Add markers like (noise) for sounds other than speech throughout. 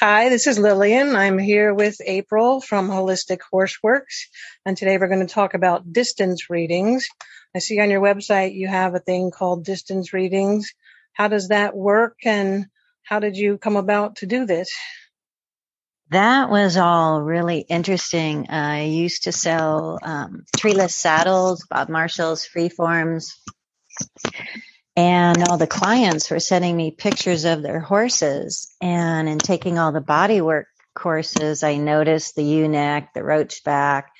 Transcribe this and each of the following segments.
Hi, this is Lillian. I'm here with April from Holistic Horseworks, and today we're going to talk about distance readings. I see on your website you have a thing called distance readings. How does that work, and how did you come about to do this? That was all really interesting. I used to sell um, treeless saddles, Bob Marshall's freeforms, and all the clients were sending me pictures of their horses. And in taking all the body work courses, I noticed the ewe neck the roach back,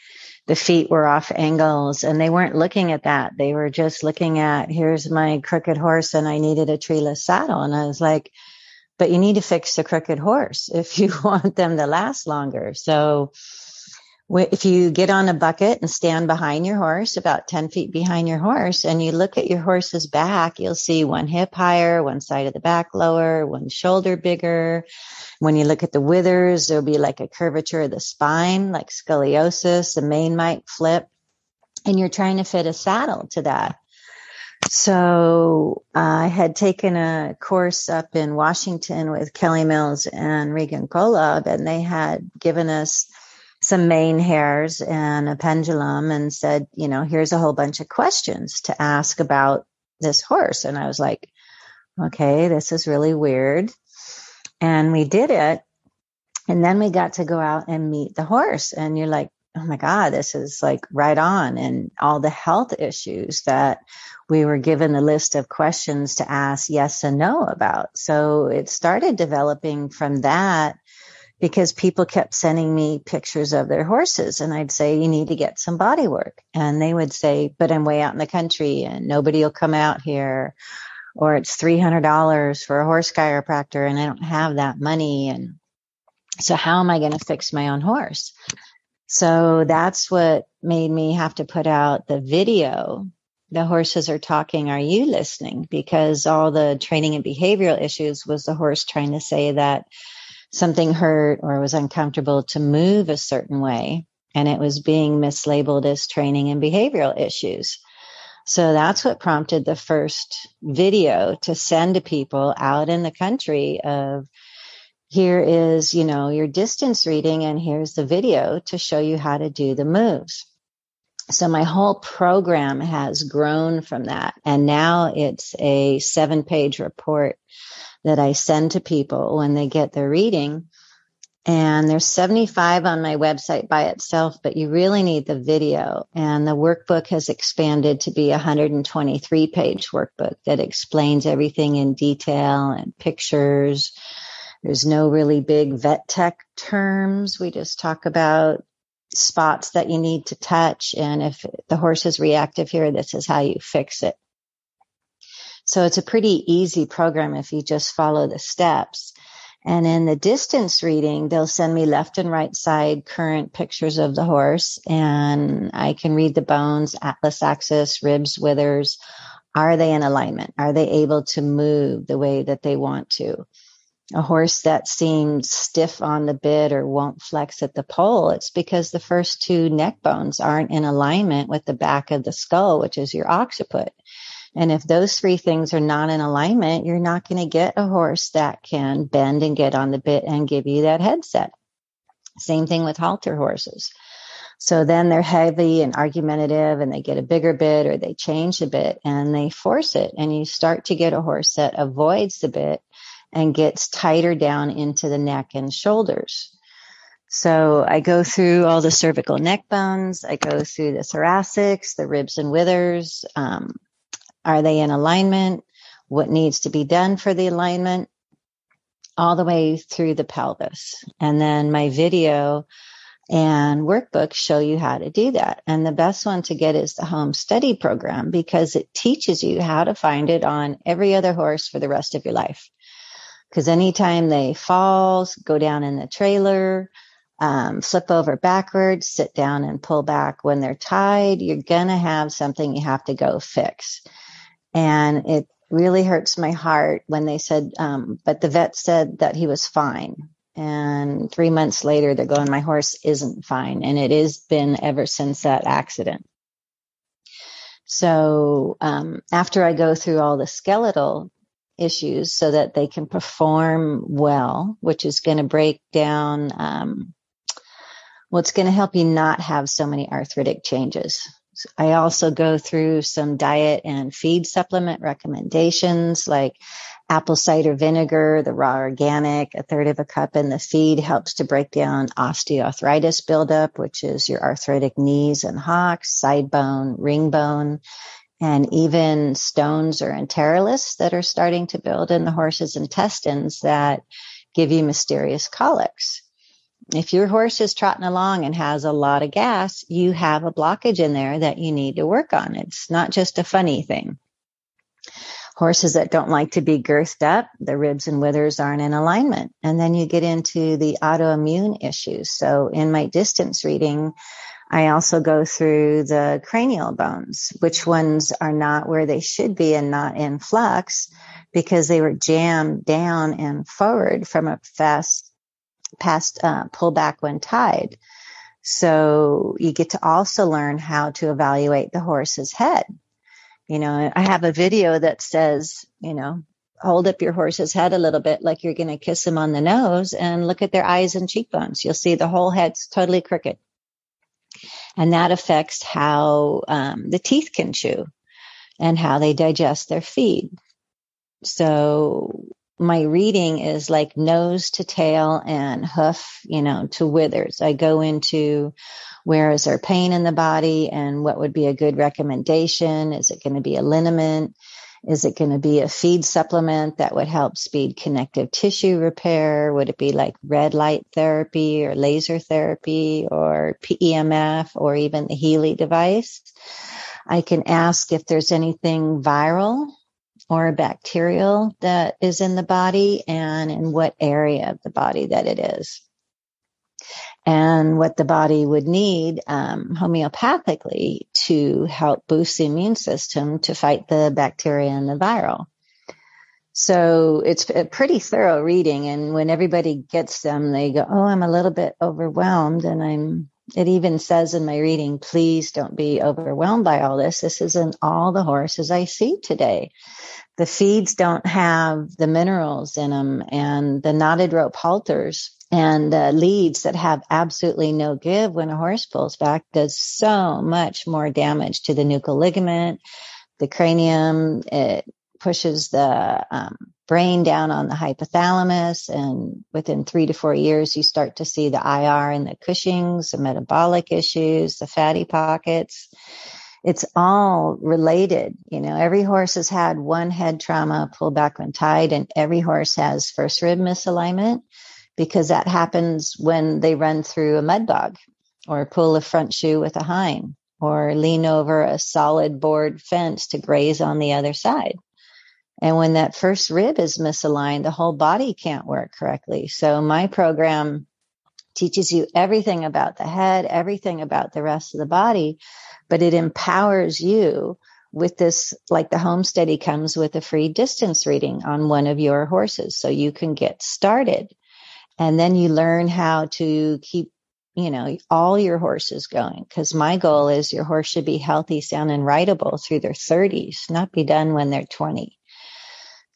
the feet were off angles and they weren't looking at that. They were just looking at, here's my crooked horse and I needed a treeless saddle. And I was like, but you need to fix the crooked horse if you (laughs) want them to last longer. So if you get on a bucket and stand behind your horse, about 10 feet behind your horse, and you look at your horse's back, you'll see one hip higher, one side of the back lower, one shoulder bigger. When you look at the withers, there'll be like a curvature of the spine, like scoliosis. The mane might flip. And you're trying to fit a saddle to that. So I had taken a course up in Washington with Kelley Mills and Regan Golob, and they had given us some mane hairs and a pendulum and said, you know, here's a whole bunch of questions to ask about this horse. And I was like, okay, this is really weird. And we did it. And then we got to go out and meet the horse. And you're like, oh my God, this is like right on. And all the health issues that we were given a list of questions to ask yes and no about. So it started developing from that because people kept sending me pictures of their horses and I'd say, you need to get some body work. And they would say, but I'm way out in the country and nobody will come out here or it's $300 for a horse chiropractor and I don't have that money. And so how am I going to fix my own horse? So that's what made me have to put out the video. The horses are talking. Are you listening? Because all the training and behavioral issues was the horse trying to say that something hurt or was uncomfortable to move a certain way. And it was being mislabeled as training and behavioral issues. So that's what prompted the first video to send to people out in the country of here is, you know, your distance reading and here's the video to show you how to do the moves. So my whole program has grown from that. And now it's a seven page report that I send to people when they get their reading. And there's 75 on my website by itself, but you really need the video. And the workbook has expanded to be a 123 page workbook that explains everything in detail and pictures. There's no really big vet tech terms. We just talk about spots that you need to touch. And if the horse is reactive here, this is how you fix it. So it's a pretty easy program if you just follow the steps. And in the distance reading, they'll send me left and right side current pictures of the horse and I can read the bones, atlas axis, ribs, withers. Are they in alignment? Are they able to move the way that they want to? A horse that seems stiff on the bit or won't flex at the pole, it's because the first two neck bones aren't in alignment with the back of the skull, which is your occiput. And if those three things are not in alignment, you're not going to get a horse that can bend and get on the bit and give you that headset. Same thing with halter horses. So then they're heavy and argumentative and they get a bigger bit or they change the bit and they force it. And you start to get a horse that avoids the bit and gets tighter down into the neck and shoulders. So I go through all the cervical neck bones. I go through the thoracics, the ribs and withers, um, are they in alignment? What needs to be done for the alignment? All the way through the pelvis. And then my video and workbook show you how to do that. And the best one to get is the home study program because it teaches you how to find it on every other horse for the rest of your life. Because anytime they fall, go down in the trailer, um, flip over backwards, sit down and pull back when they're tied, you're going to have something you have to go fix. And it really hurts my heart when they said, um, but the vet said that he was fine. And three months later, they're going, my horse isn't fine. And it has been ever since that accident. So um, after I go through all the skeletal issues so that they can perform well, which is going to break down, um, what's going to help you not have so many arthritic changes. I also go through some diet and feed supplement recommendations like apple cider vinegar, the raw organic, a third of a cup in the feed helps to break down osteoarthritis buildup, which is your arthritic knees and hocks, side bone, ring bone, and even stones or enteroliths that are starting to build in the horse's intestines that give you mysterious colics. If your horse is trotting along and has a lot of gas, you have a blockage in there that you need to work on. It's not just a funny thing. Horses that don't like to be girthed up, the ribs and withers aren't in alignment. And then you get into the autoimmune issues. So in my distance reading, I also go through the cranial bones, which ones are not where they should be and not in flux because they were jammed down and forward from a fast past uh, pullback when tied. So you get to also learn how to evaluate the horse's head. You know, I have a video that says, you know, hold up your horse's head a little bit like you're going to kiss him on the nose and look at their eyes and cheekbones. You'll see the whole head's totally crooked and that affects how um, the teeth can chew and how they digest their feed. So my reading is like nose to tail and hoof, you know, to withers. I go into where is there pain in the body and what would be a good recommendation? Is it going to be a liniment? Is it going to be a feed supplement that would help speed connective tissue repair? Would it be like red light therapy or laser therapy or PEMF or even the Healy device? I can ask if there's anything viral or bacterial that is in the body and in what area of the body that it is and what the body would need um, homeopathically to help boost the immune system to fight the bacteria and the viral. So it's a pretty thorough reading. And when everybody gets them, they go, Oh, I'm a little bit overwhelmed. And I'm, it even says in my reading, please don't be overwhelmed by all this. This isn't all the horses I see today. The feeds don't have the minerals in them and the knotted rope halters and uh, leads that have absolutely no give when a horse pulls back does so much more damage to the nuchal ligament, the cranium. It pushes the um, brain down on the hypothalamus, and within three to four years, you start to see the IR and the Cushing's, the metabolic issues, the fatty pockets. It's all related. You know, every horse has had one head trauma, pull back when tied, and every horse has first rib misalignment because that happens when they run through a mud bog or pull a front shoe with a hind or lean over a solid board fence to graze on the other side. And when that first rib is misaligned, the whole body can't work correctly. So my program teaches you everything about the head, everything about the rest of the body, but it empowers you with this, like the home study comes with a free distance reading on one of your horses. So you can get started and then you learn how to keep you know all your horses going because my goal is your horse should be healthy sound and rideable through their 30s not be done when they're 20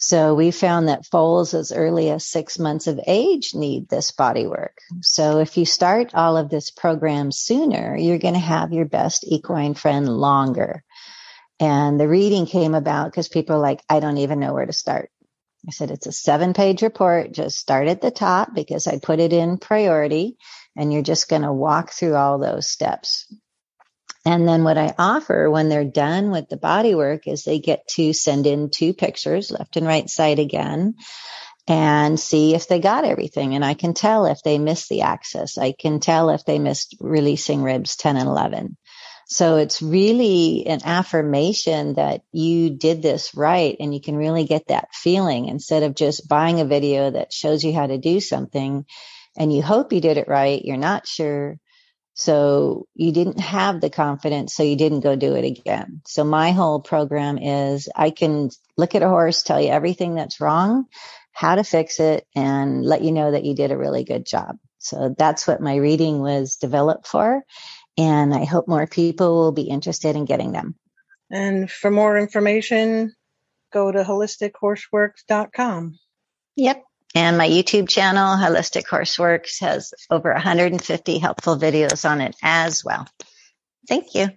so we found that foals as early as six months of age need this body work. So if you start all of this program sooner, you're going to have your best equine friend longer. And the reading came about because people are like, I don't even know where to start. I said, it's a seven page report. Just start at the top because I put it in priority and you're just going to walk through all those steps. And then what I offer when they're done with the body work is they get to send in two pictures, left and right side again, and see if they got everything. And I can tell if they missed the axis. I can tell if they missed releasing ribs 10 and 11. So it's really an affirmation that you did this right and you can really get that feeling instead of just buying a video that shows you how to do something and you hope you did it right. You're not sure. So you didn't have the confidence. So you didn't go do it again. So my whole program is I can look at a horse, tell you everything that's wrong, how to fix it and let you know that you did a really good job. So that's what my reading was developed for. And I hope more people will be interested in getting them. And for more information, go to holistichorseworks.com. Yep. And my YouTube channel, Holistic Horseworks, has over 150 helpful videos on it as well. Thank you.